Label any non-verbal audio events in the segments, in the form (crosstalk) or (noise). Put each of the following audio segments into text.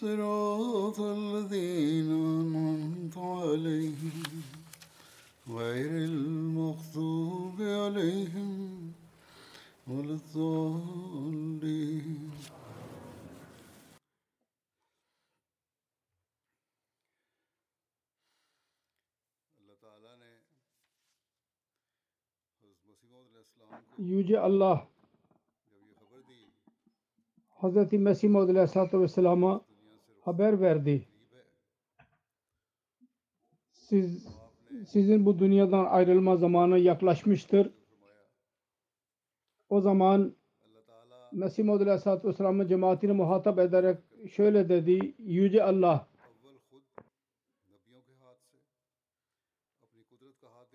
صراط الذين أنعمت عليهم غير المغضوب عليهم ولا الضالين. یوج اللہ حضرت مسیم علیہ السلام haber verdi. Siz, sizin bu dünyadan ayrılma zamanı yaklaşmıştır. O zaman Mesih Maud Aleyhisselatü Vesselam'ın cemaatini muhatap ederek şöyle dedi. Yüce Allah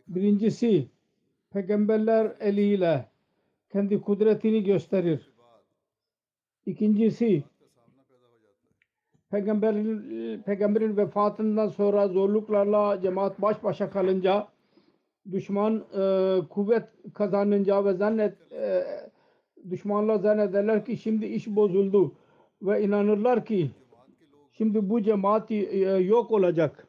birincisi peygamberler eliyle kendi kudretini gösterir. İkincisi peygamberin, peygamberin vefatından sonra zorluklarla cemaat baş başa kalınca düşman e, kuvvet kazanınca ve zannet e, düşmanlar zannederler ki şimdi iş bozuldu ve inanırlar ki şimdi bu cemaat e, yok olacak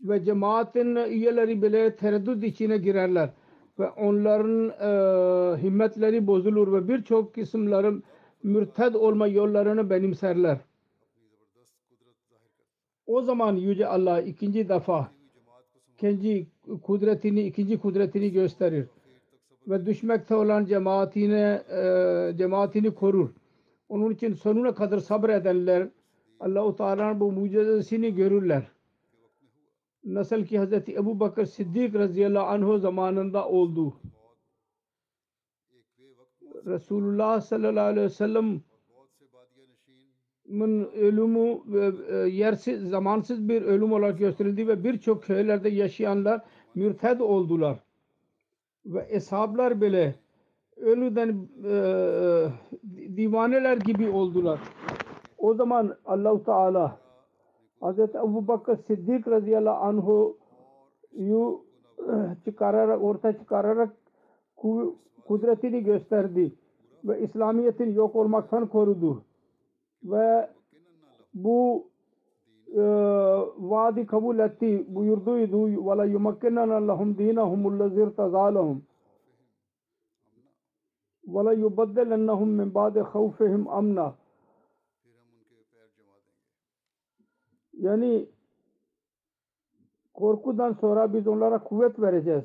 ve cemaatin üyeleri bile tereddüt içine girerler ve onların e, himmetleri bozulur ve birçok kısımların mürted olma yollarını benimserler. O zaman Yüce Allah ikinci defa kendi kudretini, ikinci kudretini gösterir ve düşmekte olan cemaatine e, cemaatini korur. Onun için sonuna kadar sabredenler Allah-u Teala'nın bu mucizesini görürler. Nasıl ki Hz. Ebu Bakır Siddik radıyallahu anh zamanında oldu. Resulullah sallallahu aleyhi ve sellem ölümü yersiz, zamansız bir ölüm olarak gösterildi ve birçok köylerde yaşayanlar mürted oldular. Ve eshablar bile ölüden e, divaneler gibi oldular. O zaman Allah-u Teala Hz. Ebu Bakır Siddik radıyallahu anh'u yu çıkararak, orta çıkararak kudretini gösterdi ve İslamiyet'in yok olmaktan korudu ve bu e, vaadi kabul etti buyurduydu ve la yumakkinan lahum dinahum allazir tazalahum ve la yubaddilannahum min ba'di khawfihim amna yani korkudan sonra biz onlara kuvvet vereceğiz.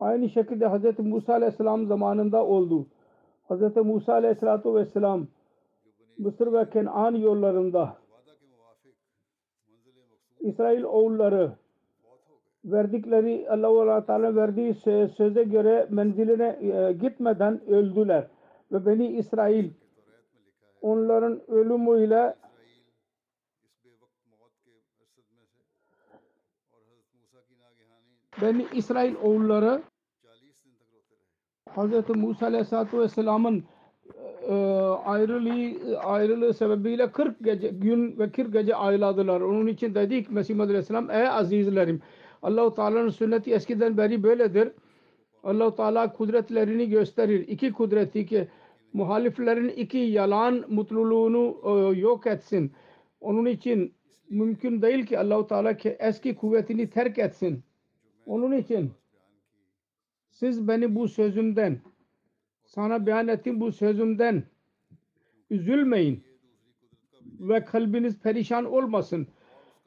Aynı şekilde Hz. Musa Aleyhisselam zamanında oldu. Hz. Musa Aleyhisselatü Vesselam Mısır ve Kenan yollarında İsrail oğulları verdikleri Allah-u Teala verdiği söze göre menziline gitmeden öldüler. Ve Beni İsrail onların ölümüyle Beni İsrail oğulları Hz. Musa Aleyhisselatü Vesselam'ın ayrılığı, ayrılığı sebebiyle 40 gece, gün ve 40 gece ayrıldılar. Onun için dedik Mesih Aleyhisselam ey azizlerim Allah-u Teala'nın sünneti eskiden beri böyledir. Allah-u Teala kudretlerini gösterir. İki kudreti ki muhaliflerin iki yalan mutluluğunu e, yok etsin. Onun için mümkün değil ki Allahu Teala ki eski kuvvetini terk etsin. Onun için siz beni bu sözümden sana beyan ettiğim bu sözümden üzülmeyin ve kalbiniz perişan olmasın.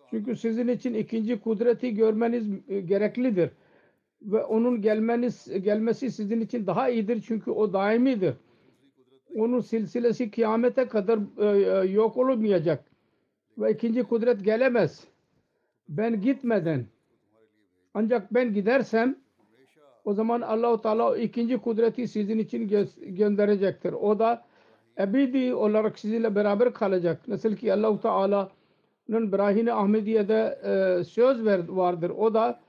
Çünkü sizin için ikinci kudreti görmeniz e, gereklidir. Ve onun gelmeniz gelmesi sizin için daha iyidir çünkü o daimidir. Onun silsilesi kıyamete kadar e, e, yok olmayacak. Ve ikinci kudret gelemez. Ben gitmeden ancak ben gidersem o zaman Allahu Teala ikinci kudreti sizin için gö- gönderecektir. O da ebedi olarak sizinle beraber kalacak. Nasıl ki Allahu Teala'nın Brahine Ahmediye'de e, söz ver, vardır. O da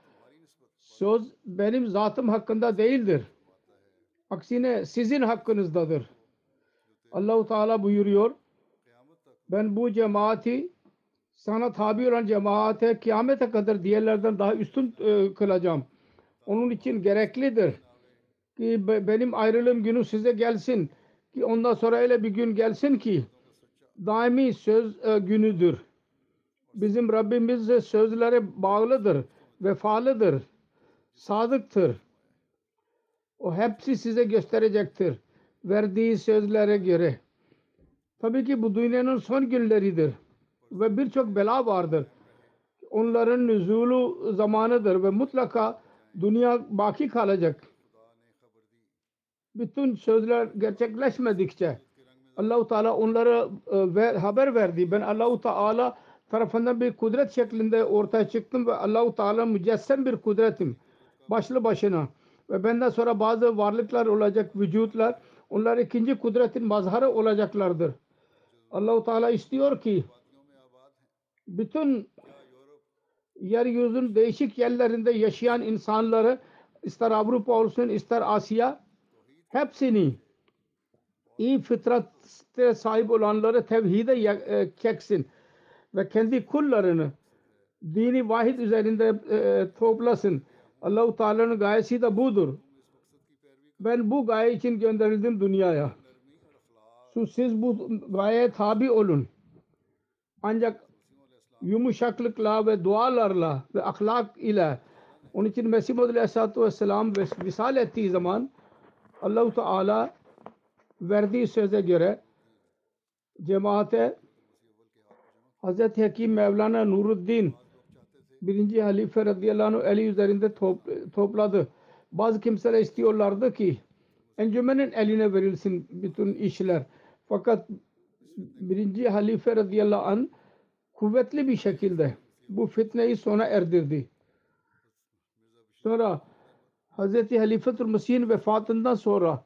söz benim zatım hakkında değildir. Aksine sizin hakkınızdadır. Allahu Teala buyuruyor. Ben bu cemaati sana tabi olan cemaate kıyamete kadar diğerlerden daha üstün e, kılacağım. Onun için gereklidir ki be- benim ayrılığım günü size gelsin ki ondan sonra öyle bir gün gelsin ki daimi söz e, günüdür. Bizim Rabbimiz de sözlere bağlıdır, vefalıdır, sadıktır. O hepsi size gösterecektir. Verdiği sözlere göre. Tabii ki bu dünyanın son günleridir. Ve birçok bela vardır. Onların nüzulu zamanıdır ve mutlaka dünya baki kalacak. Bütün sözler gerçekleşmedikçe Allahu Teala onlara e, haber verdi. Ben Allahu Teala tarafından bir kudret şeklinde ortaya çıktım ve Allahu Teala mücessem bir kudretim. Başlı başına. Ve benden sonra bazı varlıklar olacak, vücutlar. Onlar ikinci kudretin mazharı olacaklardır. Allahu Teala istiyor ki bütün yeryüzünün değişik yerlerinde yaşayan insanları ister Avrupa olsun ister Asya hepsini iyi fıtrate sahip olanları tevhide e, çeksin ve kendi kullarını dini vahid üzerinde e, toplasın. Allahu Teala'nın gayesi de budur. Ben bu gaye için gönderildim dünyaya. Siz bu gayeye tabi olun. Ancak yumuşaklıkla ve dualarla ve ahlak ile onun için Mesih Muhammed Aleyhisselatü Vesselam visal ettiği zaman Allah-u Teala verdiği söze göre cemaate Hz. Hakim Mevlana Nuruddin birinci halife radıyallahu anh eli üzerinde topladı. Bazı kimseler istiyorlardı ki encümenin eline verilsin bütün işler. Fakat birinci halife radıyallahu anh kuvvetli bir şekilde bu fitneyi sona erdirdi. Sonra Hz. Halifetul Mesih'in vefatından sonra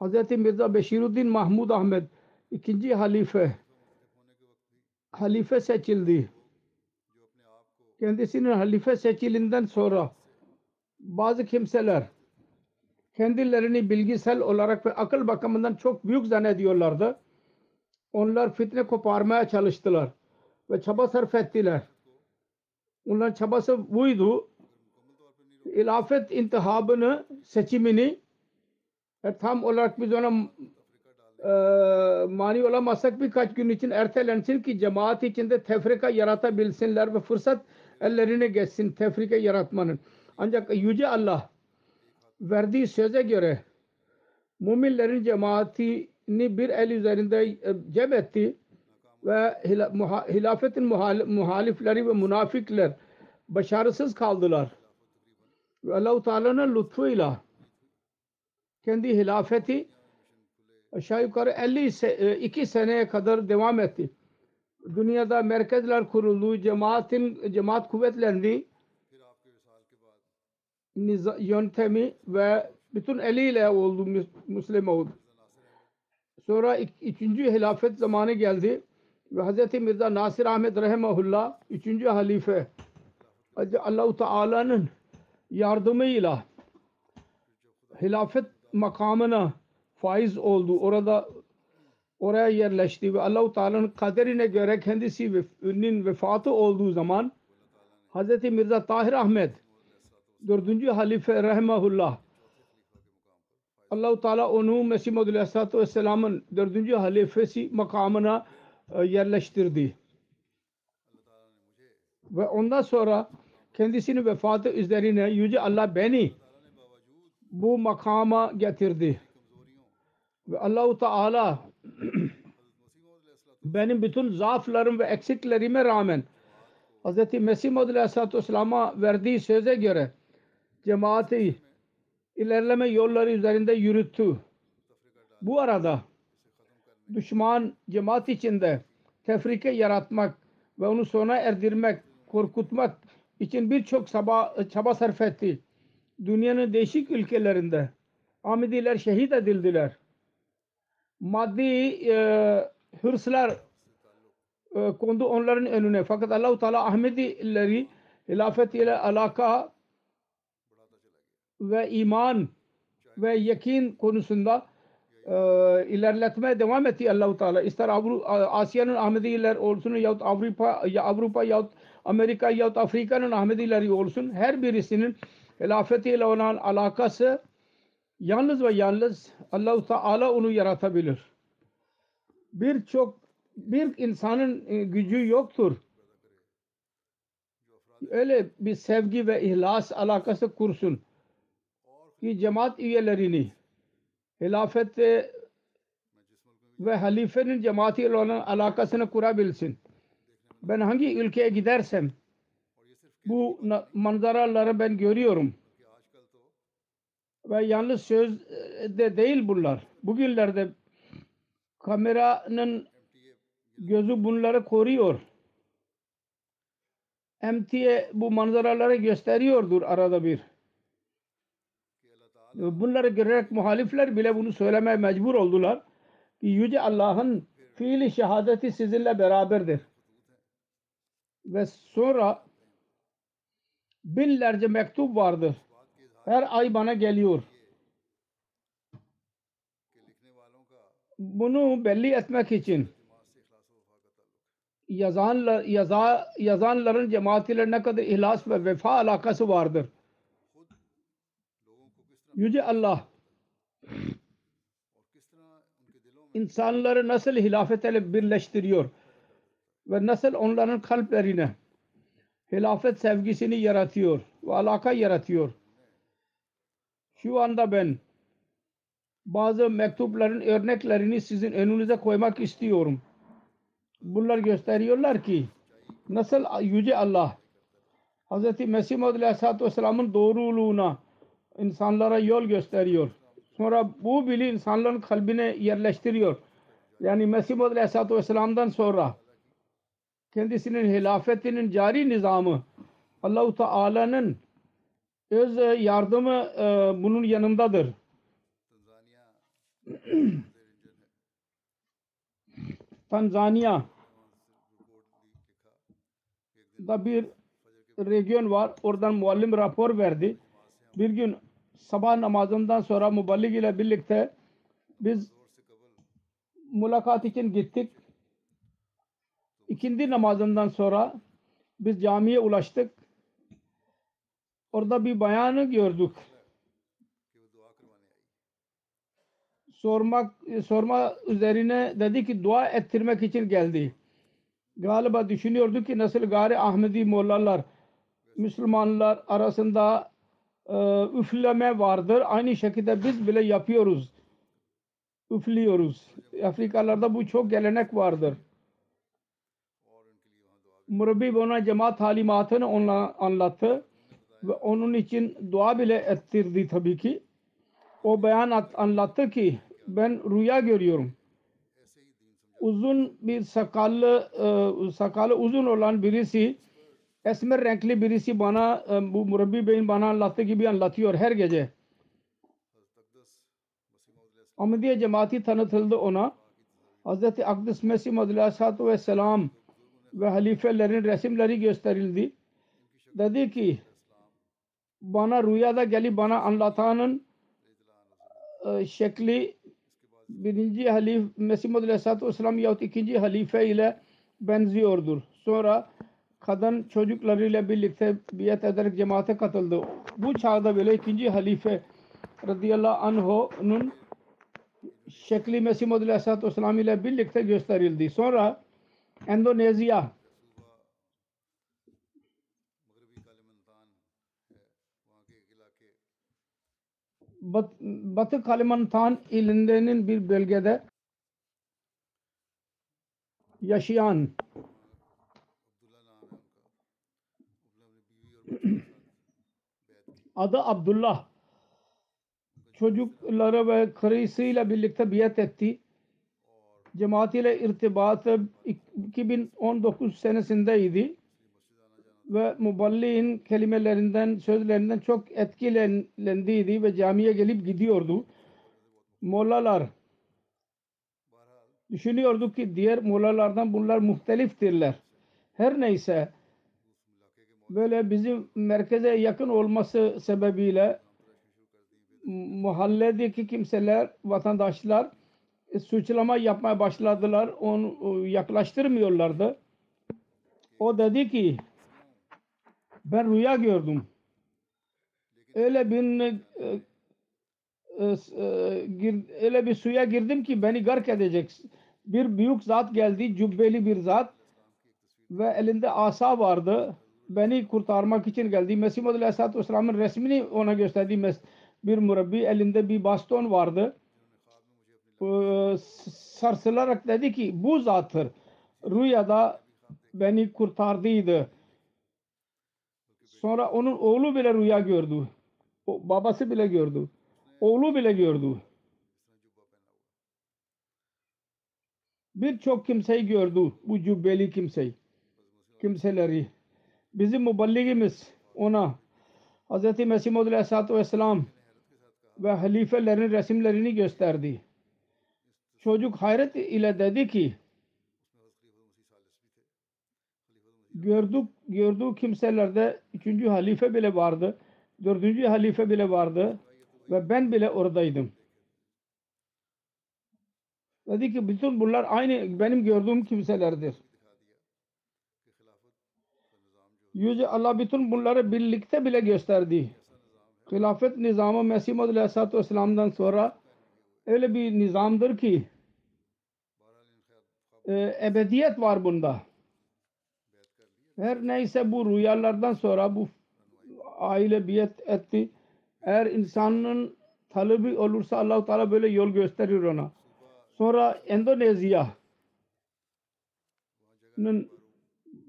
Hz. Mirza Beşiruddin Mahmud Ahmet ikinci halife halife seçildi. Kendisinin halife seçilinden sonra bazı kimseler kendilerini bilgisel olarak ve akıl bakımından çok büyük zannediyorlardı. Onlar fitne koparmaya çalıştılar ve çaba sarf ettiler. Onların çabası buydu. İlafet intihabını, seçimini e, tam olarak biz ona e, mani olamazsak birkaç gün için ertelensin ki cemaat içinde tefrika yaratabilsinler ve fırsat ellerine geçsin tefrika yaratmanın. Ancak Yüce Allah verdiği söze göre müminlerin cemaatini bir el üzerinde e, cem etti ve hilafetin muhalifleri ve münafıklar başarısız kaldılar. Ve Allah-u Teala'nın lütfuyla kendi hilafeti aşağı yukarı 52 seneye kadar devam etti. Dünyada merkezler kuruldu, cemaatin cemaat kuvvetlendi, yöntemi ve bütün eliyle oldu Müslüman oldu. Sonra üçüncü hilafet zamanı geldi ve Hz. Mirza Nasir Ahmet Rahimahullah üçüncü halife Allah-u Teala'nın yardımıyla hilafet makamına faiz oldu. Orada oraya yerleşti ve Allah-u Teala'nın kaderine göre kendisinin vefatı olduğu zaman Hz. Mirza Tahir Ahmet dördüncü halife rahimahullah Allahu Teala onu Mesih Maud Aleyhisselatü Vesselam'ın dördüncü halifesi makamına yerleştirdi. Ve ondan sonra kendisinin vefatı üzerine Yüce Allah beni bu makama getirdi. Ve Allahu Teala (clears throat) benim bütün zaaflarım ve eksiklerime rağmen Hz. Mesih Maud Aleyhisselatü Vesselam'a verdiği söze göre cemaati ilerleme yolları üzerinde yürüttü. Bu arada düşman cemaat içinde tefrike yaratmak ve onu sona erdirmek, korkutmak için birçok çaba, sarf etti. Dünyanın değişik ülkelerinde Ahmediler şehit edildiler. Maddi e, hırslar e, kondu onların önüne. Fakat Allahu Teala Ahmedileri hilafet ile alaka ve iman ve yakin konusunda ilerletmeye devam etti Allahu Teala. İster Avru, Asya'nın Ahmediler olsun yahut Avrupa ya Avrupa yahut Amerika yahut Afrika'nın Ahmedileri olsun her birisinin hilafetiyle olan alakası yalnız ve yalnız Allahu Teala onu yaratabilir. Birçok bir insanın e, gücü yoktur. Öyle bir sevgi ve ihlas alakası kursun ki cemaat üyelerini hilafet ve halifenin cemaatiyle olan alakasını kurabilsin. Ben hangi ülkeye gidersem bu manzaraları ben görüyorum. Ve yalnız söz de değil bunlar. Bugünlerde kameranın gözü bunları koruyor. MTA bu manzaraları gösteriyordur arada bir. Bunları görerek muhalifler bile bunu söylemeye mecbur oldular. Ki Yüce Allah'ın fiili şehadeti sizinle beraberdir. Ve sonra binlerce mektup vardır. Her ay bana geliyor. Bunu belli etmek için yazanlar, yaza, yazanların cemaatiyle ne kadar ihlas ve vefa alakası vardır. Yüce Allah insanları nasıl hilafet ile birleştiriyor ve nasıl onların kalplerine hilafet sevgisini yaratıyor ve alaka yaratıyor. Şu anda ben bazı mektupların örneklerini sizin önünüze koymak istiyorum. Bunlar gösteriyorlar ki nasıl Yüce Allah Hz. Mesih Aleyhisselatü Vesselam'ın doğruluğuna insanlara yol gösteriyor. Sonra bu bili insanların kalbine yerleştiriyor. Yani Mesih Maud Aleyhisselatü Vesselam'dan sonra kendisinin hilafetinin cari nizamı Allahu Teala'nın öz yardımı e, bunun yanındadır. (clears throat) Tanzanya da bir region var. Oradan muallim rapor verdi. Bir gün sabah namazından sonra muballik ile birlikte biz mülakat için gittik. İkindi namazından sonra biz camiye ulaştık. Orada bir bayanı gördük. Sormak sorma üzerine dedi ki dua ettirmek için geldi. Galiba düşünüyordu ki nasıl gari Ahmedi mollalar Müslümanlar arasında e, üfleme vardır. Aynı şekilde biz bile yapıyoruz. Üflüyoruz. Afrikalarda bu çok gelenek vardır. Murabbi ona cemaat talimatını onunla anlattı ve onun için dua bile ettirdi tabii ki. O beyan anlattı ki ben rüya görüyorum. Uzun bir sakallı e, sakalı uzun olan birisi esmer renkli birisi bana e, bu Murabbi Bey'in bana anlattığı gibi anlatıyor her gece. Ahmediye cemaati tanıtıldı ona. Hz. Akdis Mesih Aleyhisselatü Vesselam ve halifelerin resimleri gösterildi. Dedi ki bana rüyada gelip bana anlatanın e, şekli birinci halif Mesih Aleyhisselatü Vesselam yahut ikinci halife ile benziyordur. Sonra kadın çocuklarıyla birlikte biat ederek cemaate katıldı. Bu çağda böyle ikinci halife radıyallahu anh'ın şekli Mesih Muhammed Aleyhisselatü Vesselam ile birlikte gösterildi. Sonra Endonezya Bat, Batı Kalimantan illerinin bir bölgede yaşayan adı Abdullah çocukları ve karısıyla birlikte biat etti. Cemaat ile irtibatı 2019 senesindeydi ve muballiğin kelimelerinden, sözlerinden çok etkilendiydi ve camiye gelip gidiyordu. Mollalar düşünüyordu ki diğer mollalardan bunlar muhteliftirler. Her neyse böyle bizim merkeze yakın olması sebebiyle mahalledeki kimseler, vatandaşlar e, suçlama yapmaya başladılar. Onu e, yaklaştırmıyorlardı. O dedi ki ben rüya gördüm. Öyle bir e, öyle bir suya girdim ki beni gark edecek. Bir büyük zat geldi, cübbeli bir zat ve elinde asa vardı. Beni kurtarmak için geldi. Mesih Muhammed Aleyhisselatü Vesselam'ın resmini ona gösterdi. Bir murabbi elinde bir baston vardı. Ee, sarsılarak dedi ki bu zattır. Rüyada beni kurtardıydı. Sonra onun oğlu bile rüya gördü. O, babası bile gördü. Oğlu bile gördü. Birçok kimseyi gördü. Bu cübbeli kimseyi. Kimseleri. Bizim muballigimiz ona Hz. Mesih Maud Aleyhisselatü Vesselam ve halifelerin resimlerini gösterdi. Çocuk hayret ile dedi ki gördük gördüğü kimselerde üçüncü halife bile vardı. Dördüncü halife bile vardı. Ve ben bile oradaydım. Dedi ki bütün bunlar aynı benim gördüğüm kimselerdir. Yüce Allah bütün bunları birlikte bile gösterdi. Hilafet nizamı Mesih Maud Aleyhisselatü Vesselam'dan sonra öyle bir nizamdır ki e, ebediyet var bunda. Her neyse bu rüyalardan sonra bu aile biyet etti. Eğer insanın talebi olursa Allah-u Teala böyle yol gösterir ona. Sonra Endonezya'nın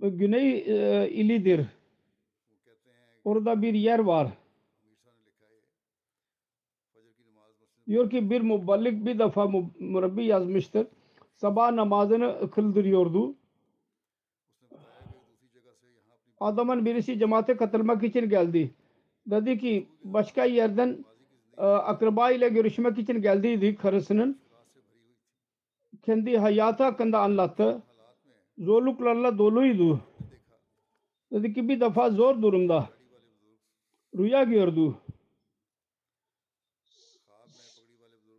güney e, ilidir. Orada bir yer var. Diyor ki bir muballik bir defa mu- murabbi yazmıştır. Sabah namazını kıldırıyordu. Adamın birisi cemaate katılmak için geldi. Dedi ki başka yerden e, akraba ile görüşmek için geldiydi karısının. Kendi hayatı hakkında anlattı. Zorluklarla doluydu. Dedi ki bir defa zor durumda. Rüya gördü.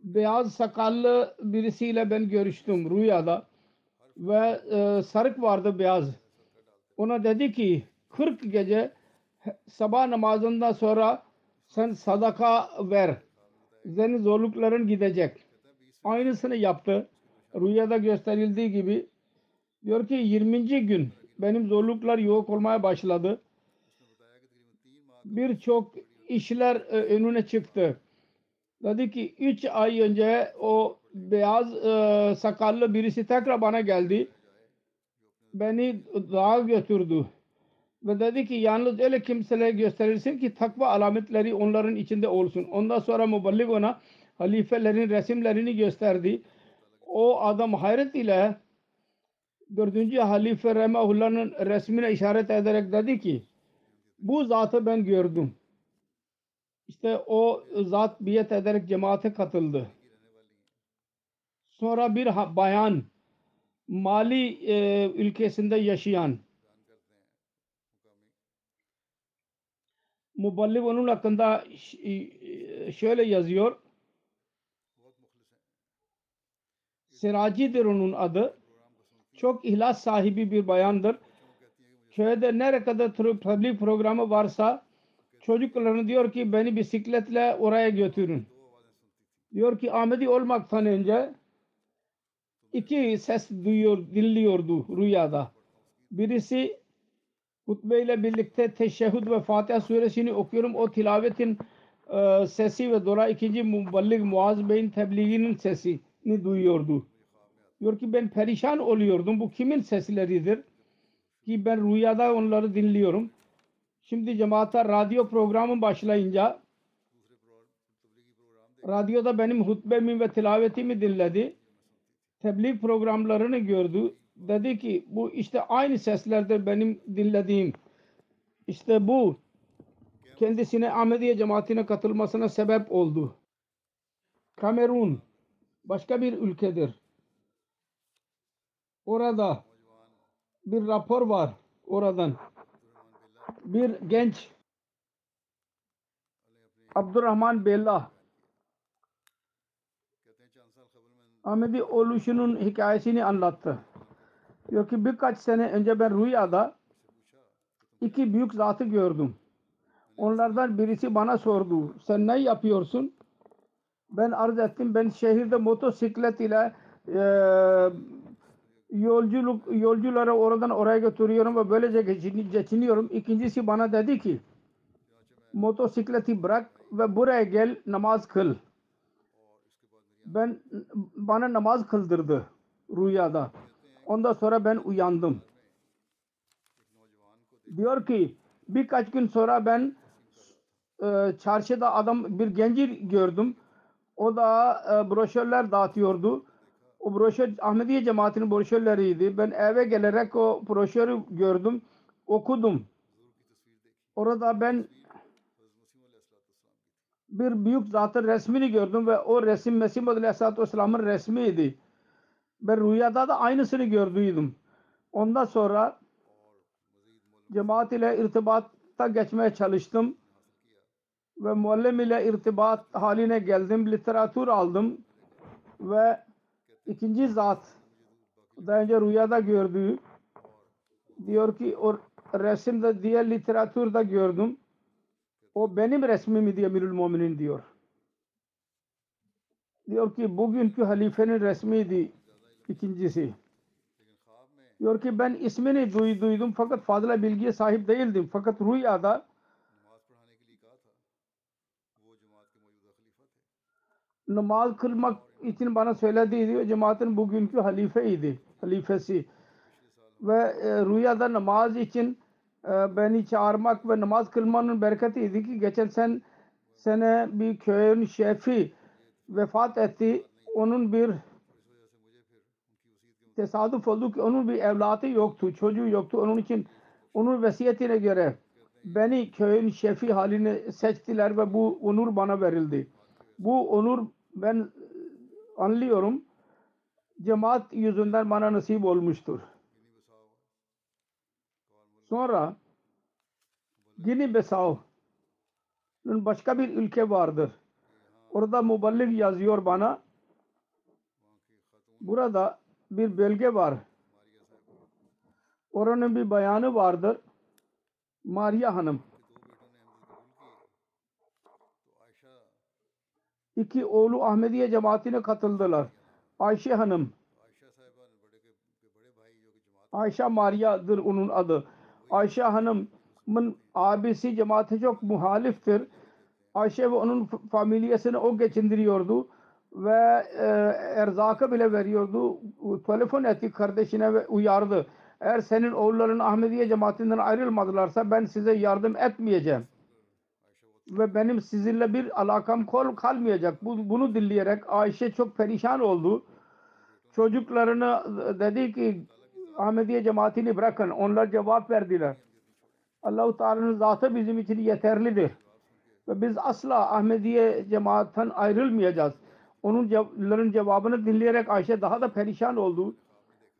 Beyaz sakallı birisiyle ben görüştüm rüyada. Ve e, sarık vardı beyaz. Ona dedi ki 40 gece sabah namazından sonra sen sadaka ver. Senin zorlukların gidecek. Aynısını yaptı. Rüyada gösterildiği gibi. Diyor ki 20. gün benim zorluklar yok olmaya başladı. Birçok işler e, önüne çıktı. Dedi ki 3 ay önce o beyaz e, sakallı birisi tekrar bana geldi. Beni dağa götürdü. Ve dedi ki yalnız öyle kimselere gösterilsin ki takva alametleri onların içinde olsun. Ondan sonra muballik ona halifelerin resimlerini gösterdi. O adam hayret ile dördüncü halife Remahullah'ın resmine işaret ederek dedi ki bu zatı ben gördüm. İşte o zat biyet ederek cemaate katıldı. Sonra bir bayan Mali e, ülkesinde yaşayan Muballik onun hakkında e, şöyle yazıyor. Siracidir onun adı. Çok ihlas sahibi bir bayandır. Köyde ne kadar tablik programı varsa çocuklarını diyor ki beni bisikletle oraya götürün. Diyor ki Ahmedi olmaktan önce iki ses duyuyor, dinliyordu rüyada. Birisi hutbe ile birlikte Teşehhüd ve Fatiha suresini okuyorum. O tilavetin e, sesi ve dolayı ikinci muballik Muaz Bey'in tebliğinin sesini duyuyordu. Diyor ki ben perişan oluyordum. Bu kimin sesleridir? Ki ben rüyada onları dinliyorum. Şimdi cemaate radyo programı başlayınca radyoda benim hutbemi ve tilavetimi dinledi. Tebliğ programlarını gördü. Dedi ki bu işte aynı seslerdir benim dinlediğim. İşte bu kendisine Ahmediye cemaatine katılmasına sebep oldu. Kamerun başka bir ülkedir. Orada bir rapor var oradan. Bir genç Abdurrahman Bella Ahmedi oluşunun hikayesini anlattı. Diyor ki birkaç sene önce ben rüyada iki büyük zatı gördüm. Onlardan birisi bana sordu. Sen ne yapıyorsun? Ben arz ettim. Ben şehirde motosiklet ile yolculuk yolcuları oradan oraya götürüyorum ve böylece geçin- geçiniyorum. İkincisi bana dedi ki motosikleti bırak ve buraya gel namaz kıl. Ben bana namaz kıldırdı rüyada. Ondan sonra ben uyandım. Diyor ki birkaç gün sonra ben e, çarşıda adam bir genci gördüm. O da e, broşürler dağıtıyordu. O broşür Ahmediye cemaatinin broşürleriydi. Ben eve gelerek o broşürü gördüm. Okudum. Orada ben bir büyük zatın resmini gördüm ve o resim Mesih Aleyhisselatü Vesselam'ın resmiydi. Ben rüyada da aynısını gördüydüm. Ondan sonra cemaat ile irtibata geçmeye çalıştım ve muallim ile irtibat haline geldim. Literatür aldım ve ikinci zat daha önce rüyada gördüğü diyor ki o resimde diğer literatürde gördüm. O benim resmimi diye Emirül Muminin diyor. Diyor ki bugünkü halifenin resmiydi ikincisi. Diyor ki ben ismini duy, duydum fakat fazla bilgiye sahip değildim. Fakat rüyada namaz kılmak için bana söyledi diyor. Cemaatin bugünkü halifeydi. Halifesi. Ve e, rüyada namaz için e, beni çağırmak ve namaz kılmanın bereketiydi ki geçen sen sene bir köyün şefi vefat etti. Onun bir tesadüf oldu ki onun bir evlatı yoktu, çocuğu yoktu. Onun için onun vesiyetine göre beni köyün şefi haline seçtiler ve bu onur bana verildi. Bu onur ben anlıyorum cemaat yüzünden bana nasip olmuştur. Sonra Gini Bissau'nun başka bir ülke vardır. Orada muballik yazıyor bana. Burada bir bölge var. Oranın bir bayanı vardır. Maria Hanım. iki oğlu Ahmediye cemaatine katıldılar. Ayşe Hanım Ayşe Maria'dır onun adı. Ayşe Hanım'ın abisi cemaate çok muhaliftir. Ayşe ve onun familyasını o geçindiriyordu ve e, erzakı bile veriyordu. Telefon etti kardeşine ve uyardı. Eğer senin oğulların Ahmediye cemaatinden ayrılmadılarsa ben size yardım etmeyeceğim. Ve benim sizinle bir alakam kol kalmayacak. Bu, bunu dinleyerek Ayşe çok perişan oldu. Çocuklarına dedi ki Ahmediye cemaatini bırakın. Onlar cevap verdiler. Allahu Teala'nın zatı bizim için yeterlidir. Ve biz asla Ahmediye cemaatten ayrılmayacağız. Onun cev- cevabını dinleyerek Ayşe daha da perişan oldu.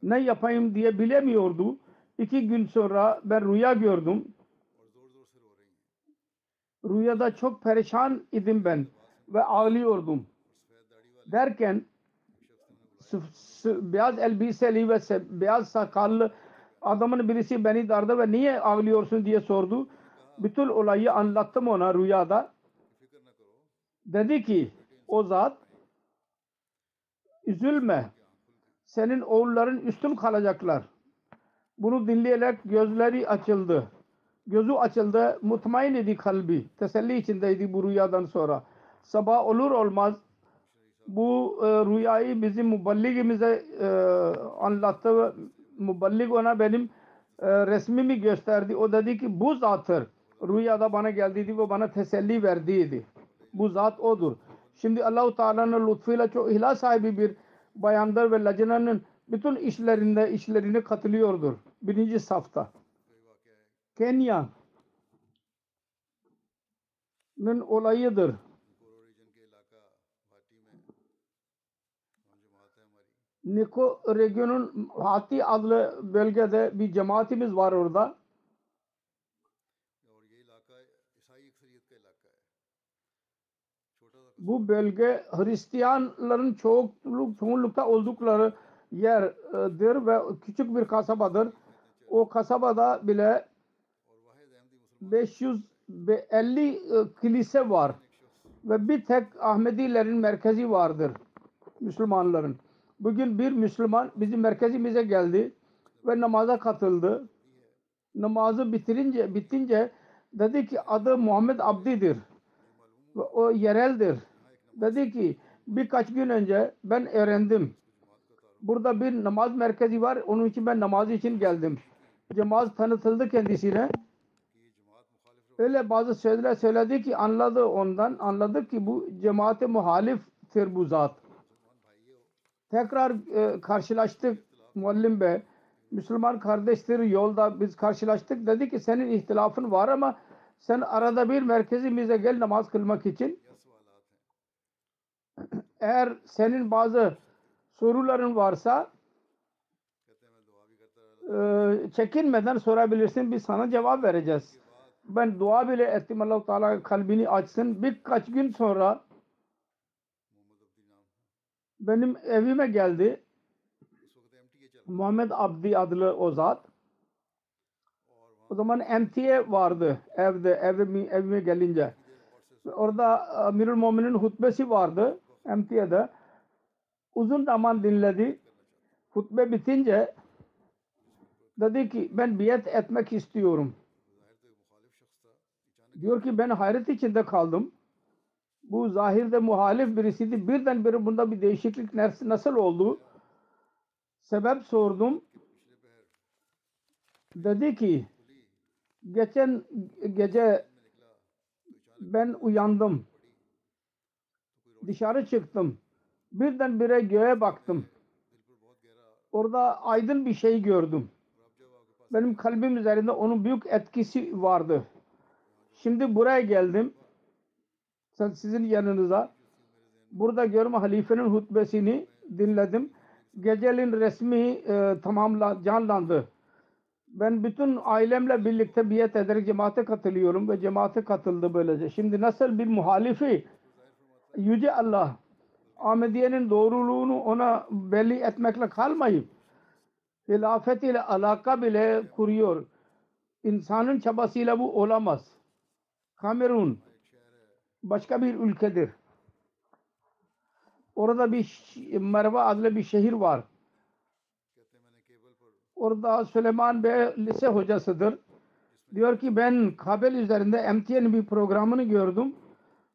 Ne yapayım diye bilemiyordu. İki gün sonra ben rüya gördüm. Rüyada çok perişan idim ben ve ağlıyordum. Derken beyaz elbiseli ve beyaz sakallı adamın birisi beni dardı ve niye ağlıyorsun diye sordu. Bütün olayı anlattım ona rüyada. Dedi ki o zat üzülme senin oğulların üstün kalacaklar. Bunu dinleyerek gözleri açıldı. Gözü açıldı. Mutmain idi kalbi. Teselli içindeydi bu rüyadan sonra. Sabah olur olmaz bu e, rüyayı bizim muballigimize e, anlattı ve muballig ona benim e, resmimi gösterdi. O dedi ki bu zattır. Rüyada bana geldiydi ve bana teselli verdiydi. Bu zat odur. Şimdi Allahu Teala'nın lütfuyla çok ihlas sahibi bir bayandır ve lacnanın bütün işlerinde işlerine katılıyordur. Birinci safta. Kenya'nın olayıdır. Niko Region'un Hati adlı bölgede bir cemaatimiz var orada. Bu bölge Hristiyanların çoğunluk, çoğunlukta oldukları yerdir ve küçük bir kasabadır. O kasabada bile 550 e, kilise var ve bir tek Ahmedilerin merkezi vardır Müslümanların. Bugün bir Müslüman bizim merkezimize geldi ve namaza katıldı. Namazı bitirince bitince dedi ki adı Muhammed Abdi'dir ve o yereldir. Dedi ki birkaç gün önce ben öğrendim. Burada bir namaz merkezi var. Onun için ben namaz için geldim. Cemaat tanıtıldı kendisine. Öyle bazı sözler söyledi ki anladı ondan. Anladı ki bu cemaate muhaliftir bu zat. Tekrar e, karşılaştık Muallim Bey. Müslüman kardeştir yolda biz karşılaştık. Dedi ki senin ihtilafın var ama sen arada bir merkezimize gel namaz kılmak için. Eğer senin bazı soruların varsa e, çekinmeden sorabilirsin. Biz sana cevap vereceğiz ben dua bile ettim Allah-u Teala kalbini açsın. Birkaç gün sonra benim evime geldi. Muhammed Abdi adlı o zat. O zaman MTA vardı evde, evime, evime gelince. Orada e, Amirul Mumin'in hutbesi vardı MTA'da. Uzun zaman dinledi. Hutbe bitince dedi ki ben biyet etmek istiyorum. Diyor ki ben hayret içinde kaldım. Bu zahirde muhalif birisiydi. Birdenbire bunda bir değişiklik nasıl oldu? Sebep sordum. Dedi ki geçen gece ben uyandım. Dışarı çıktım. Birdenbire göğe baktım. Orada aydın bir şey gördüm. Benim kalbim üzerinde onun büyük etkisi vardı. Şimdi buraya geldim. Sen- Sizin yanınıza. Burada görme halifenin hutbesini dinledim. Gecenin resmi e, tamamla canlandı. Ben bütün ailemle birlikte biat ederek cemaate katılıyorum ve cemaate katıldı böylece. Şimdi nasıl bir muhalifi Yüce Allah Ahmediye'nin doğruluğunu ona belli etmekle kalmayıp hilafet ile alaka bile kuruyor. İnsanın çabasıyla bu olamaz. Kamerun başka bir ülkedir. Orada bir Merva adlı bir şehir var. Orada Süleyman Bey lise hocasıdır. Diyor ki ben Kabel üzerinde MTN bir programını gördüm.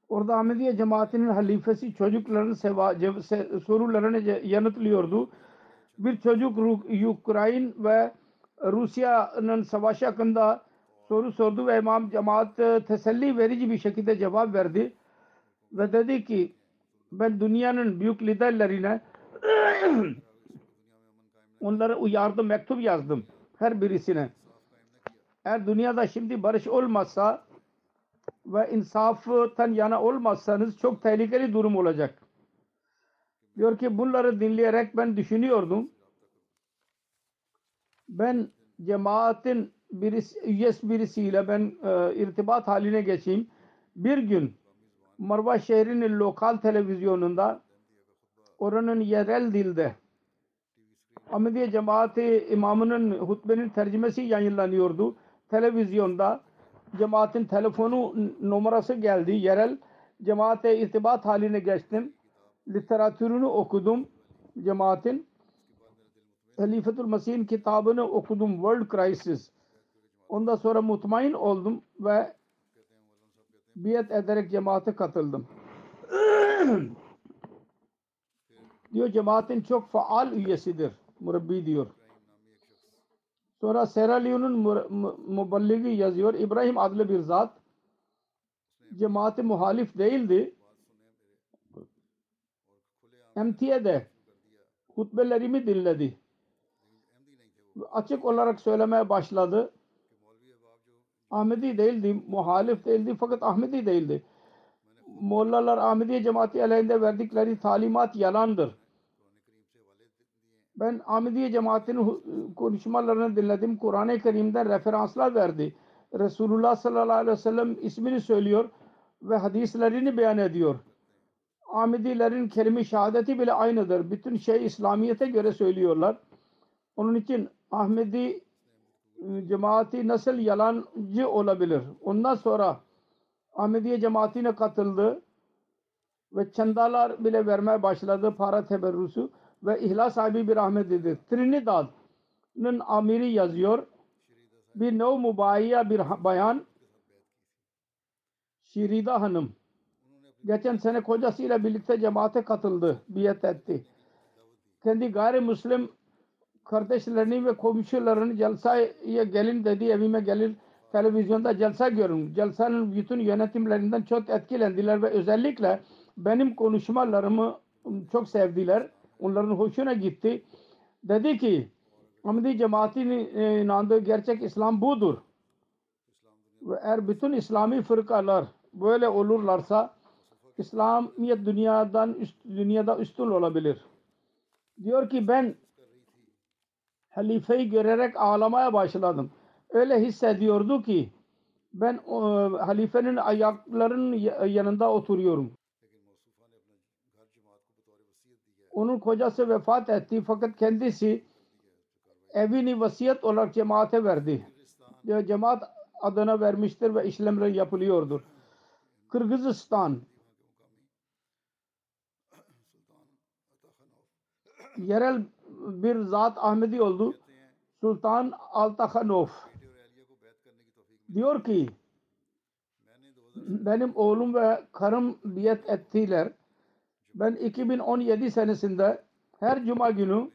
Orada Ahmediye cemaatinin halifesi çocukların seva, ce- sorularını yanıtlıyordu. Bir çocuk Ukrayna ve Rusya'nın savaşı hakkında soru sordu ve İmam cemaat e, teselli verici bir şekilde cevap verdi. Ve dedi ki ben dünyanın büyük liderlerine (clears throat) onlara uyardım, mektup yazdım her birisine. Eğer dünyada şimdi barış olmazsa ve insaftan yana olmazsanız çok tehlikeli durum olacak. Diyor ki bunları dinleyerek ben düşünüyordum. Ben cemaatin birisi, üyesi birisiyle ben e, irtibat haline geçeyim. Bir gün Marva şehrinin lokal televizyonunda oranın yerel dilde Ahmediye cemaati imamının hutbenin tercümesi yayınlanıyordu. Televizyonda cemaatin telefonu numarası geldi. Yerel cemaate irtibat haline geçtim. Literatürünü okudum cemaatin. Halifetul Mesih'in kitabını okudum. World Crisis. Ondan sonra mutmain oldum ve biat ederek cemaate katıldım. (clears throat) diyor cemaatin çok faal üyesidir. Murabbi diyor. Sonra Sierra Leone'un mu- mu- muballigi yazıyor. İbrahim adlı bir zat cemaati muhalif değildi. MT'de hutbelerimi dinledi. Açık olarak söylemeye başladı. Ahmedi değildi, muhalif değildi fakat Ahmedi değildi. Mollalar Ahmediye cemaati aleyhinde verdikleri talimat yalandır. Ben Ahmediye cemaatinin konuşmalarını dinledim. Kur'an-ı Kerim'den referanslar verdi. Resulullah sallallahu aleyhi ve sellem ismini söylüyor ve hadislerini beyan ediyor. Ahmedilerin kelime şehadeti bile aynıdır. Bütün şey İslamiyet'e göre söylüyorlar. Onun için Ahmedi cemaati nasıl yalancı olabilir? Ondan sonra Ahmediye cemaatine katıldı ve çandalar bile vermeye başladı para teberrüsü ve ihlas sahibi bir Ahmedi'dir. Trinidad'ın amiri yazıyor. Bir nev mübayiye bir bayan Şirida Hanım geçen sene kocasıyla birlikte cemaate katıldı, biat etti. Kendi gayrimüslim kardeşlerini ve komşularını celsaya gelin dedi, evime gelin televizyonda celsa görün. Celsanın bütün yönetimlerinden çok etkilendiler ve özellikle benim konuşmalarımı çok sevdiler. Onların hoşuna gitti. Dedi ki Ahmedi cemaatinin e, inandığı gerçek İslam budur. Ve eğer bütün İslami fırkalar böyle olurlarsa İslamiyet dünyadan üst, dünyada üstün olabilir. Diyor ki ben halifeyi görerek ağlamaya başladım. Öyle hissediyordu ki ben o, halifenin ayaklarının ya- yanında oturuyorum. Onun kocası vefat etti fakat kendisi evini vasiyet olarak cemaate verdi. Cemaat adına vermiştir ve işlemler yapılıyordur. Kırgızistan yerel bir zat Ahmedi oldu. Sultan Altakhanov diyor ki benim oğlum ve karım biat ettiler. Ben 2017 senesinde her cuma günü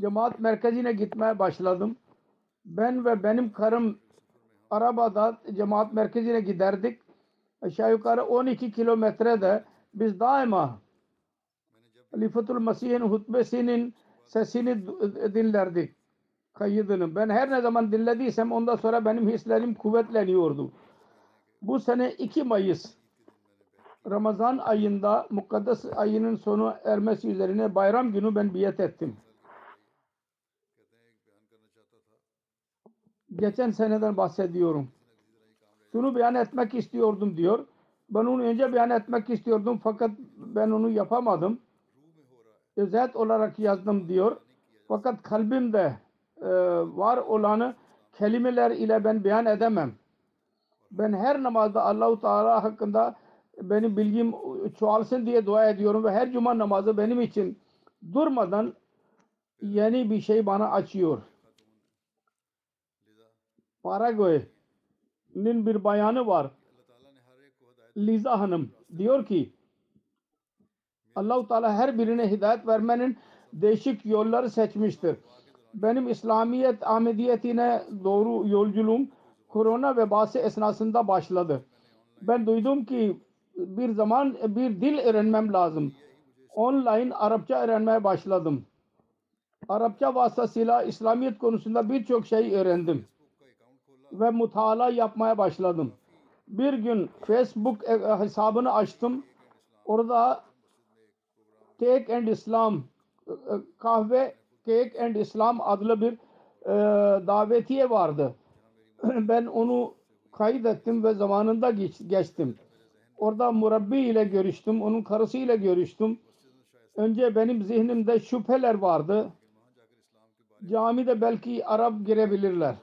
cemaat merkezine gitmeye başladım. Ben ve benim karım arabada cemaat merkezine giderdik. Aşağı yukarı 12 kilometrede biz daima Halifatul Mesih'in hutbesinin sesini dinlerdik. Kaydını. Ben her ne zaman dinlediysem ondan sonra benim hislerim kuvvetleniyordu. Bu sene 2 Mayıs Ramazan ayında mukaddes ayının sonu ermesi üzerine bayram günü ben biat ettim. Geçen seneden bahsediyorum. Şunu beyan etmek istiyordum diyor. Ben onu önce beyan etmek istiyordum fakat ben onu yapamadım. Özet olarak yazdım diyor. Fakat kalbimde e, var olanı kelimeler ile ben beyan edemem. Ben her namazda Allahu Teala hakkında benim bilgim çoğalsın diye dua ediyorum ve her cuma namazı benim için durmadan yeni bir şey bana açıyor. Paraguay'nin bir bayanı var. Liza Hanım diyor ki Allah-u Teala her birine hidayet vermenin değişik yolları seçmiştir. Benim İslamiyet Ahmediyetine doğru yolculuğum korona vebası esnasında başladı. Ben duydum ki bir zaman bir dil öğrenmem lazım. Online Arapça öğrenmeye başladım. Arapça vasıtasıyla İslamiyet konusunda birçok şey öğrendim. Ve mutala yapmaya başladım. Bir gün Facebook hesabını açtım. Orada Cake and Islam e, kahve Cake and Islam adlı bir e, davetiye vardı. (clears throat) ben onu kaydettim ve zamanında geç, geçtim. Orada murabbi ile görüştüm. Onun karısıyla görüştüm. Önce benim zihnimde şüpheler vardı. Camide belki Arap girebilirler.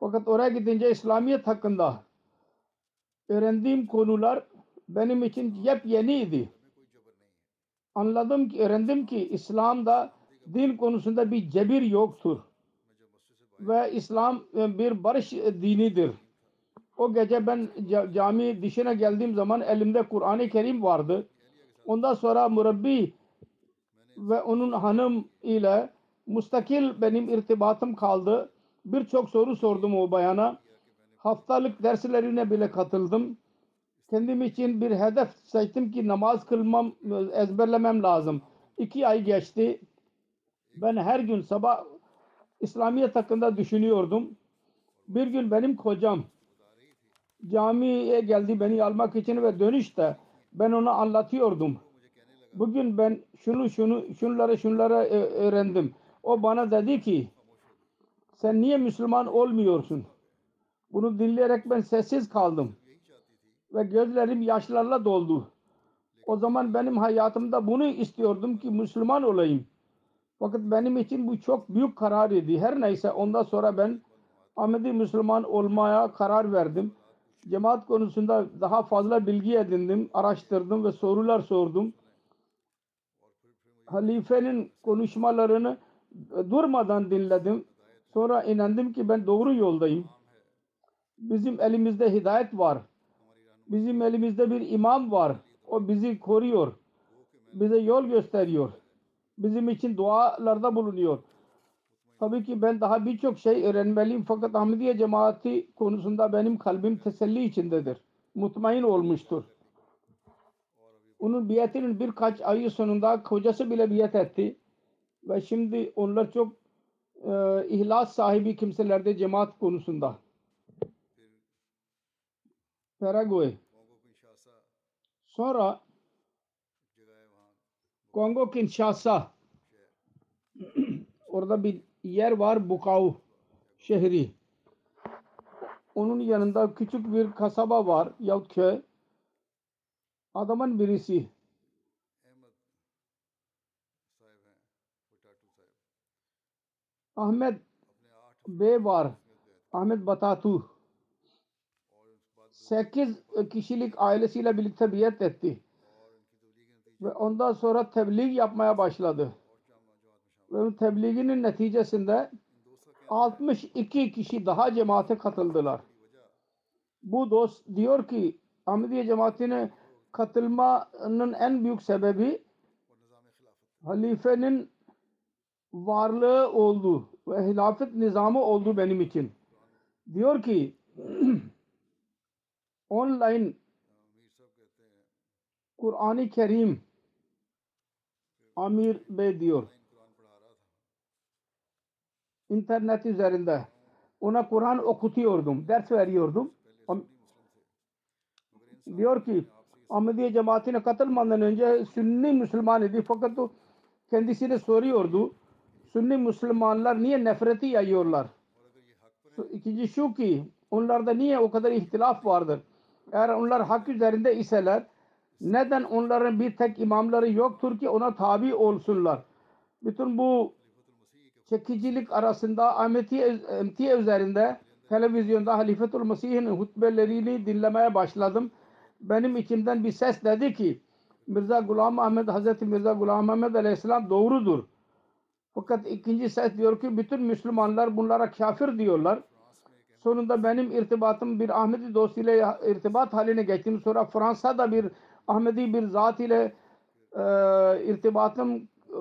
Fakat oraya gidince İslamiyet hakkında öğrendiğim konular benim için yepyeniydi. Anladım ki, öğrendim ki İslam'da din konusunda bir cebir yoktur. Ve İslam e, bir barış dinidir. O gece ben ca- cami dışına geldiğim zaman elimde Kur'an-ı Kerim vardı. Ondan sonra murabbi ve onun hanım ile mustakil benim irtibatım kaldı. Birçok soru sordum o bayana. Haftalık derslerine bile katıldım. Kendim için bir hedef seçtim ki namaz kılmam, ezberlemem lazım. İki ay geçti. Ben her gün sabah İslamiyet hakkında düşünüyordum. Bir gün benim kocam camiye geldi beni almak için ve dönüşte ben ona anlatıyordum. Bugün ben şunu şunu şunları şunları ö- öğrendim. O bana dedi ki sen niye Müslüman olmuyorsun? Bunu dinleyerek ben sessiz kaldım. Ve gözlerim yaşlarla doldu. O zaman benim hayatımda bunu istiyordum ki Müslüman olayım. Fakat benim için bu çok büyük karar idi. Her neyse ondan sonra ben Ahmedi Müslüman olmaya karar verdim. Cemaat konusunda daha fazla bilgi edindim, araştırdım ve sorular sordum. Halifenin konuşmalarını durmadan dinledim. Sonra inandım ki ben doğru yoldayım. Bizim elimizde hidayet var. Bizim elimizde bir imam var. O bizi koruyor. Bize yol gösteriyor. Bizim için dualarda bulunuyor. Tabii ki ben daha birçok şey öğrenmeliyim fakat Ahmediye cemaati konusunda benim kalbim teselli içindedir. Mutmain olmuştur. Onun biyetinin birkaç ayı sonunda kocası bile biyet etti. Ve şimdi onlar çok e, ihlas sahibi kimselerde cemaat konusunda. Paraguay. Sonra Kongo Kinshasa orada bir yer var Bukau şehri. Onun yanında küçük bir kasaba var yahut köy. Adamın birisi Ahmet Bey var. Ahmet Batatu. 8 kişilik ailesiyle birlikte biat etti. Ve ondan sonra tebliğ yapmaya başladı. Ve tebliğinin neticesinde 62 kişi daha cemaate katıldılar. Bu dost diyor ki Ahmediye cemaatine katılmanın en büyük sebebi halifenin varlığı oldu ve hilafet nizamı oldu benim için. Diyor ki (clears throat) online Kur'an-ı Kerim Amir Bey diyor internet üzerinde ona Kur'an okutuyordum, ders veriyordum. Diyor ki Ahmediye cemaatine katılmadan önce Sünni Müslüman idi fakat o kendisine soruyordu. Sünni Müslümanlar niye nefreti yayıyorlar? İkinci şu ki onlarda niye o kadar ihtilaf vardır? Eğer onlar hak üzerinde iseler neden onların bir tek imamları yoktur ki ona tabi olsunlar? Bütün bu çekicilik arasında Ahmetiye, üzerinde televizyonda Halifetul Mesih'in hutbelerini dinlemeye başladım. Benim içimden bir ses dedi ki Mirza Gulam Ahmet Hazreti Mirza Gulam Ahmet Aleyhisselam doğrudur. Fakat ikinci ses diyor ki bütün Müslümanlar bunlara kafir diyorlar. Sonunda benim irtibatım bir Ahmedi dost irtibat haline geçtim. Sonra Fransa'da bir Ahmedi bir zat ile e, irtibatım e,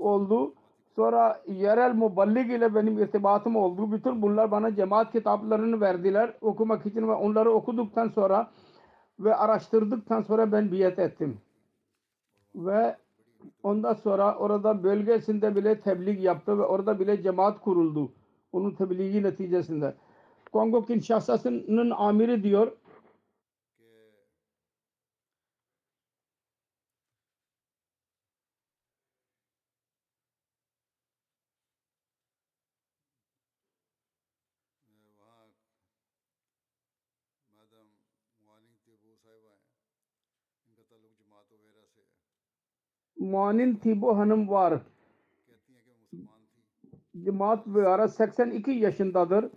oldu. Sonra yerel muballik ile benim irtibatım oldu. Bütün bunlar bana cemaat kitaplarını verdiler okumak için ve onları okuduktan sonra ve araştırdıktan sonra ben biyet ettim. Ve ondan sonra orada bölgesinde bile tebliğ yaptı ve orada bile cemaat kuruldu. Onun tebliği neticesinde. Kongo Kinshasa'sının amiri diyor. Muanin Tibo Hanım var. Cemaat Viyara 82 yaşındadır.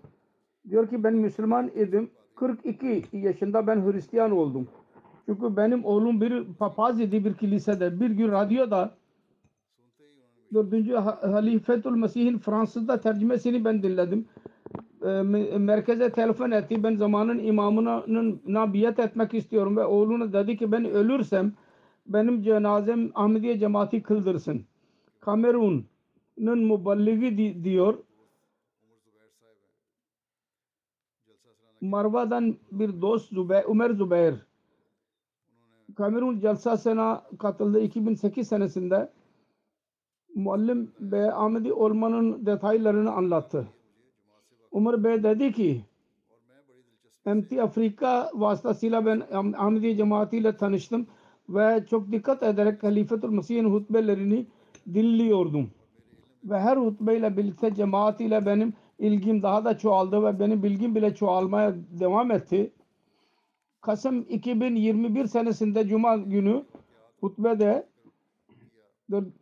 Diyor ki ben Müslüman idim. 42 yaşında ben Hristiyan oldum. Çünkü benim oğlum bir papaz idi bir kilisede. Bir gün radyoda dördüncü Ha- Halifetül Mesih'in Fransızca tercümesini ben dinledim. Ee, me- merkeze telefon etti. Ben zamanın imamının na biat etmek istiyorum ve oğluna dedi ki ben ölürsem benim cenazem Ahmediye cemaati kıldırsın. Kamerun'un muballigi di- diyor Marva'dan bir dost Zübeyir, Ömer Zübeyir Kamerun Celsası'na katıldı 2008 senesinde Muallim Bey Ahmedi olmanın detaylarını anlattı. Umar Bey dedi ki MT Afrika vasıtasıyla ben Ah- Ahmedi cemaatiyle tanıştım ve çok dikkat ederek Halifetül Mesih'in hutbelerini dinliyordum. Ve her hutbeyle birlikte cemaat ile benim ilgim daha da çoğaldı ve benim bilgim bile çoğalmaya devam etti. Kasım 2021 senesinde Cuma günü hutbede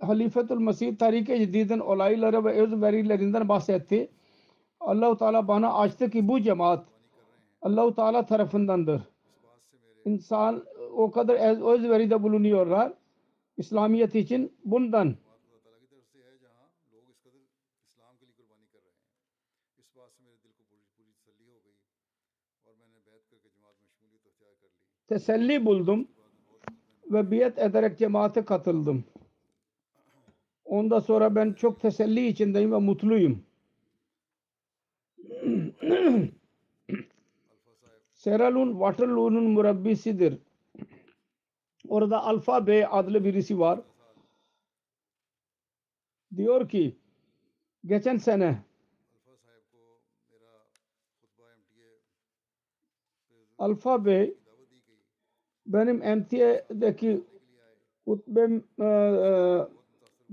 Halifetül Mesih Tarik-i Cedid'in olayları ve öz verilerinden bahsetti. Allahu Teala bana açtı ki bu cemaat Allahu Teala tarafındandır. İnsan o kadar öz, özveride bulunuyorlar. İslamiyet için bundan teselli buldum ve biat ederek cemaate katıldım. Ondan sonra ben çok teselli içindeyim ve mutluyum. Seralun Waterloo'nun murabbisidir. Orada Alfa Bey adlı birisi var. Diyor ki geçen sene Alfa Bey benim MTA'daki hutbem e, e,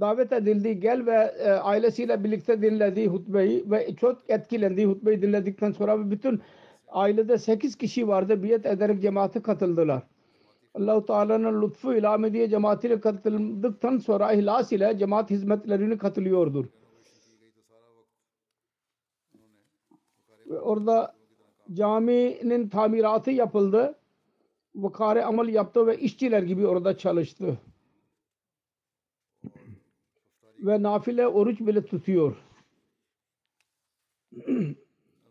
davet edildi. Gel ve e, ailesiyle birlikte dinledi hutbeyi ve çok etkilendi hutbeyi dinledikten sonra bütün ailede 8 kişi vardı. Biyet ederek cemaate katıldılar. Allah-u Teala'nın lütfu ile Ahmediye cemaatiyle katıldıktan sonra ihlas ile cemaat hizmetlerine katılıyordur. Ve orada caminin tamiratı yapıldı. Vakare amal yaptı ve işçiler gibi orada çalıştı. Ve nafile oruç bile tutuyor. (clears throat)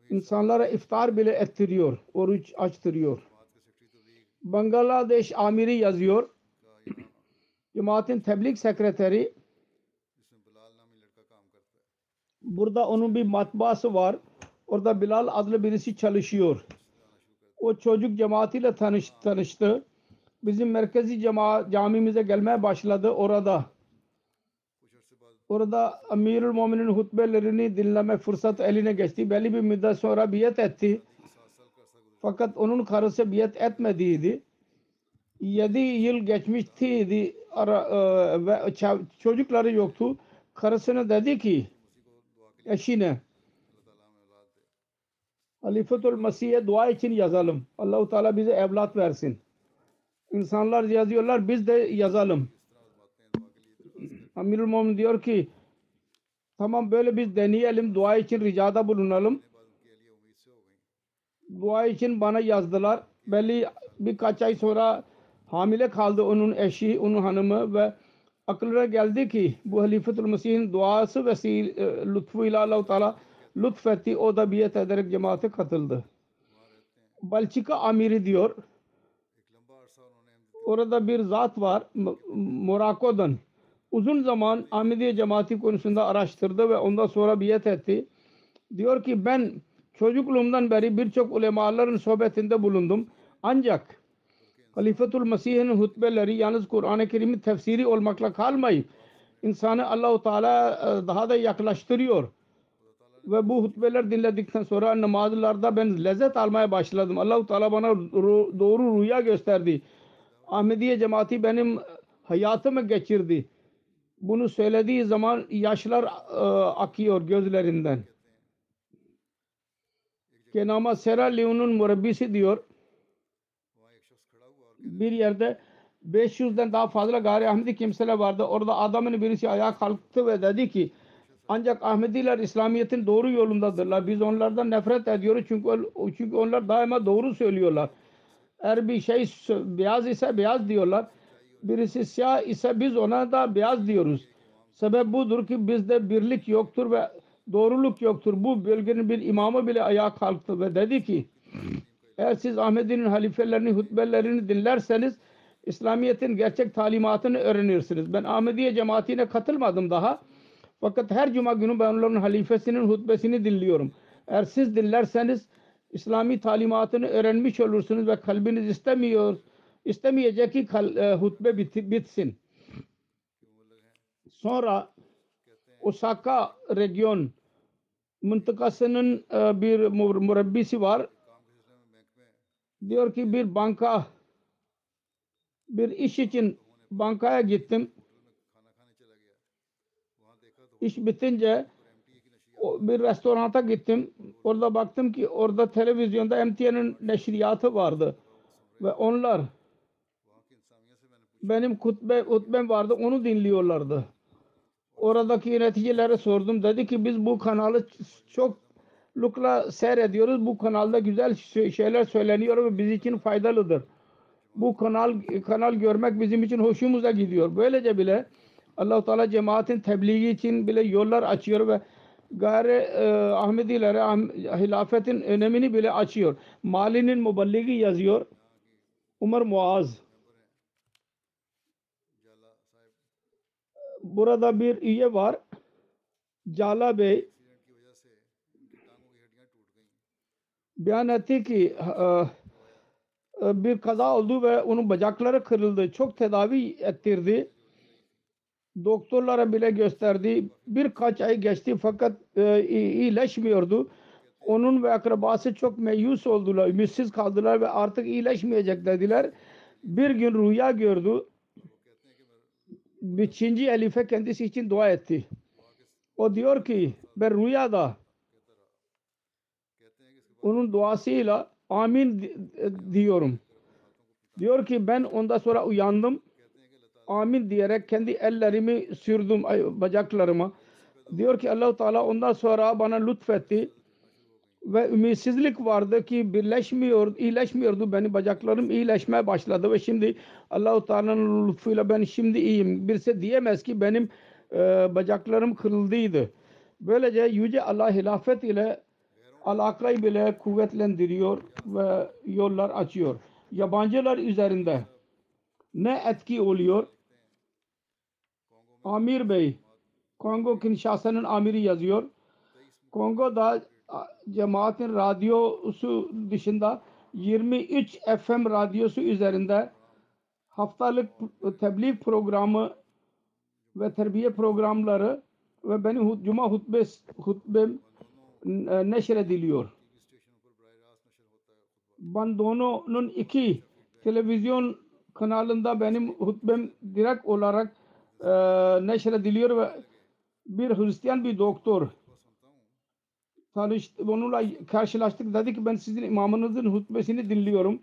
İnsanlara iftar bile ettiriyor. Oruç açtırıyor. Bangladeş amiri yazıyor. (clears throat) Cemaatin tebliğ sekreteri burada onun bir matbaası var. Orada Bilal adlı birisi çalışıyor. O çocuk cemaatiyle tanış, tanıştı. Bizim merkezi cema camimize gelmeye başladı orada. Orada Amirül Mu'minin hutbelerini dinleme fırsatı eline geçti. Belli bir müddet sonra biyet etti. Fakat onun karısı biyet etmediydi. 7 yıl geçmişti ara, e, ve çocukları yoktu. Karısına dedi ki eşine Halifetül Mesih'e dua için yazalım. Allahu Teala bize evlat versin. İnsanlar yazıyorlar biz de yazalım. Amirül Mumin diyor ki tamam böyle biz deneyelim dua için ricada bulunalım. Dua için bana yazdılar. Belli birkaç ay sonra hamile kaldı onun eşi, onun hanımı ve aklına geldi ki bu Halifetül Mesih'in duası vesil e, lütfuyla Allah-u Teala lütfetti. O da biyet ederek cemaate katıldı. Balçika amiri diyor. Orada bir zat var Morako'dan. Uzun zaman Ahmediye cemaati konusunda araştırdı ve ondan sonra biyet etti. Diyor ki ben çocukluğumdan beri birçok ulemaların sohbetinde bulundum. Ancak Halifetül Mesih'in hutbeleri yalnız Kur'an-ı Kerim'in tefsiri olmakla kalmayıp insanı Allahu Teala e, daha da yaklaştırıyor. Ve bu hutbeler dinledikten sonra namazlarda ben lezzet almaya başladım. Allahu Teala bana ru- doğru rüya gösterdi. Ahmediye cemaati benim hayatımı geçirdi. Bunu söylediği zaman yaşlar e, akıyor gözlerinden. Kenama Sierra Leone'un murabbisi diyor bir yerde 500'den daha fazla gayri Ahmedi kimseler vardı. Orada adamın birisi ayağa kalktı ve dedi ki Ancak Ahmediler İslamiyet'in doğru yolundadırlar. Biz onlardan nefret ediyoruz çünkü çünkü onlar daima doğru söylüyorlar. Eğer bir şey beyaz ise beyaz diyorlar. Birisi siyah ise biz ona da beyaz diyoruz. Sebep budur ki bizde birlik yoktur ve doğruluk yoktur. Bu bölgenin bir imamı bile ayağa kalktı ve dedi ki eğer siz Ahmedi'nin halifelerini, hutbelerini dinlerseniz İslamiyet'in gerçek talimatını öğrenirsiniz. Ben Ahmediye cemaatine katılmadım daha. Fakat her cuma günü ben onların halifesinin hutbesini dinliyorum. Eğer siz dinlerseniz İslami talimatını öğrenmiş olursunuz ve kalbiniz istemiyor, istemeyecek ki kal, e, hutbe bit, bitsin. Sonra Osaka region mıntıkasının e, bir mürebbisi var. Diyor ki bir banka bir iş için bankaya gittim. İş bitince bir restoranta gittim. Orada baktım ki orada televizyonda MTN'in neşriyatı vardı. Ve onlar benim kutbe, hutbem vardı onu dinliyorlardı. Oradaki yöneticilere sordum. Dedi ki biz bu kanalı çok lukla seyrediyoruz. Bu kanalda güzel şeyler söyleniyor ve biz için faydalıdır. Bu kanal kanal görmek bizim için hoşumuza gidiyor. Böylece bile allah Teala cemaatin tebliği için bile yollar açıyor ve gayri e, Ahmedilere ah, hilafetin önemini bile açıyor. Mali'nin muballigi yazıyor. Umar Muaz. Burada bir üye var. Cala Bey beyan etti ki e, e, bir kaza oldu ve onun bacakları kırıldı. Çok tedavi ettirdi. Doktorlara bile gösterdi. Birkaç ay geçti fakat e, iyileşmiyordu. Onun ve akrabası çok meyus oldular. Ümitsiz kaldılar ve artık iyileşmeyecek dediler. Bir gün rüya gördü. Beşinci elife kendisi için dua etti. O diyor ki ben rüyada onun duasıyla amin diyorum. Diyor ki ben ondan sonra uyandım. Amin diyerek kendi ellerimi sürdüm bacaklarıma. Diyor ki allah Teala ondan sonra bana lütfetti. Ve ümitsizlik vardı ki birleşmiyor, iyileşmiyordu. Benim bacaklarım iyileşmeye başladı ve şimdi allah Teala'nın lütfuyla ben şimdi iyiyim. Birisi diyemez ki benim e, bacaklarım kırıldıydı. Böylece Yüce Allah hilafet ile alakayı bile kuvvetlendiriyor ve yollar açıyor. Yabancılar üzerinde ne etki oluyor? Amir Bey, Kongo Kinshasa'nın amiri yazıyor. Kongo'da cemaatin radyosu dışında 23 FM radyosu üzerinde haftalık tebliğ programı ve terbiye programları ve benim cuma hutbe hutbem e, neşrediliyor. Ben dononun iki televizyon kanalında benim hutbem direkt olarak e, neşrediliyor ve bir Hristiyan bir doktor tanıştı, onunla karşılaştık. Dedi ki ben sizin imamınızın hutbesini dinliyorum.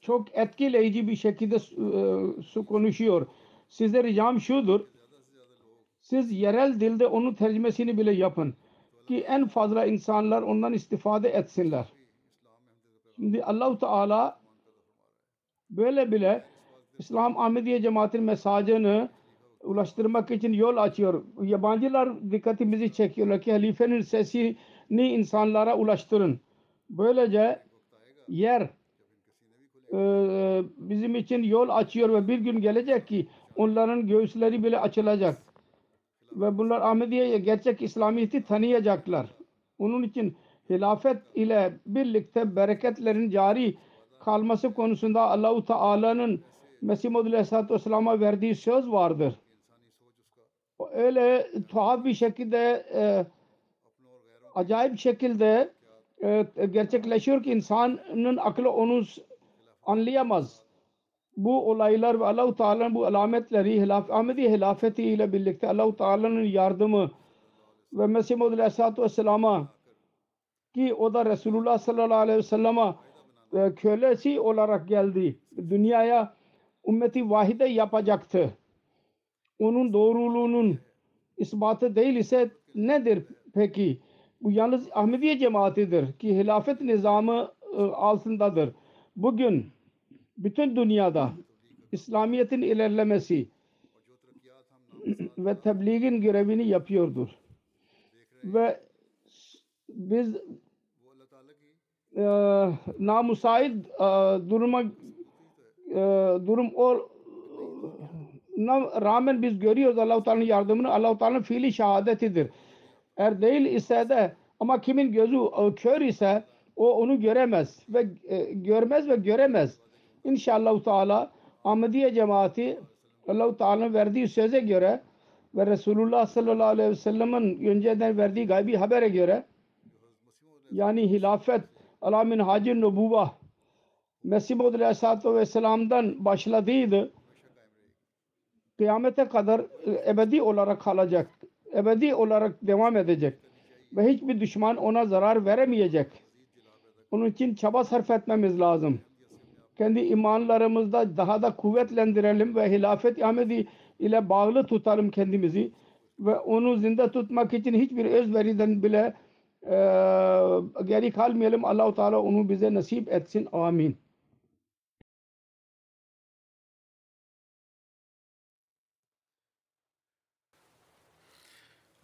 Çok etkileyici bir şekilde e, su konuşuyor. Size ricam şudur. Siz yerel dilde onun tercümesini bile yapın ki en fazla insanlar ondan istifade etsinler. Şimdi Allah Teala böyle bile İslam Ahmediye cemaatin mesajını ulaştırmak için yol açıyor. Yabancılar dikkatimizi çekiyorlar ki halifenin sesini insanlara ulaştırın. Böylece yer e, bizim için yol açıyor ve bir gün gelecek ki onların göğüsleri bile açılacak ve bunlar Ahmediye'ye gerçek İslamiyet'i tanıyacaklar. Onun için hilafet ile birlikte bereketlerin cari kalması konusunda Allahu Teala'nın Mesih Muhammed Aleyhisselatü Vesselam'a verdiği söz vardır. Öyle tuhaf bir şekilde e, acayip şekilde e, gerçekleşiyor ki insanın aklı onu anlayamaz bu olaylar ve Allah-u Teala'nın bu alametleri hilaf, Ahmedi hilafeti ile birlikte Allah-u Teala'nın yardımı ve Mesih Muhammed Aleyhisselatü Vesselam'a ki o da Resulullah sallallahu aleyhi ve sellem'a e, kölesi olarak geldi. Dünyaya ümmeti vahide yapacaktı onun doğruluğunun ispatı değil ise nedir peki? Bu yalnız Ahmediye cemaatidir ki hilafet nizamı e, altındadır. Bugün bütün dünyada İslamiyet'in ilerlemesi ve tebliğin görevini yapıyordur. Ve biz e, namusait e, duruma e, durum ol, rağmen biz görüyoruz Allah-u Teala'nın yardımını Allah-u Teala'nın fiili şehadetidir. Eğer değil ise de ama kimin gözü e, kör ise o onu göremez ve e, görmez ve göremez. İnşallah Teala Ahmediye cemaati Allah-u Teala'nın verdiği söze göre ve Resulullah sallallahu aleyhi ve sellem'in önceden verdiği gaybi habere göre yani hilafet alamin hacı nubuva Mesih Maud Aleyhisselatü Vesselam'dan başladıydı. Kıyamete kadar e, ebedi olarak kalacak. Ebedi olarak devam edecek. Ve hiçbir düşman ona zarar veremeyecek. Onun için çaba sarf etmemiz lazım. Kendi imanlarımızda daha da kuvvetlendirelim ve hilafet Ahmedi ile bağlı tutalım kendimizi ve onu zinde tutmak için hiçbir özveriden bile e, geri kalmayalım. Allahu Teala onu bize nasip etsin. Amin.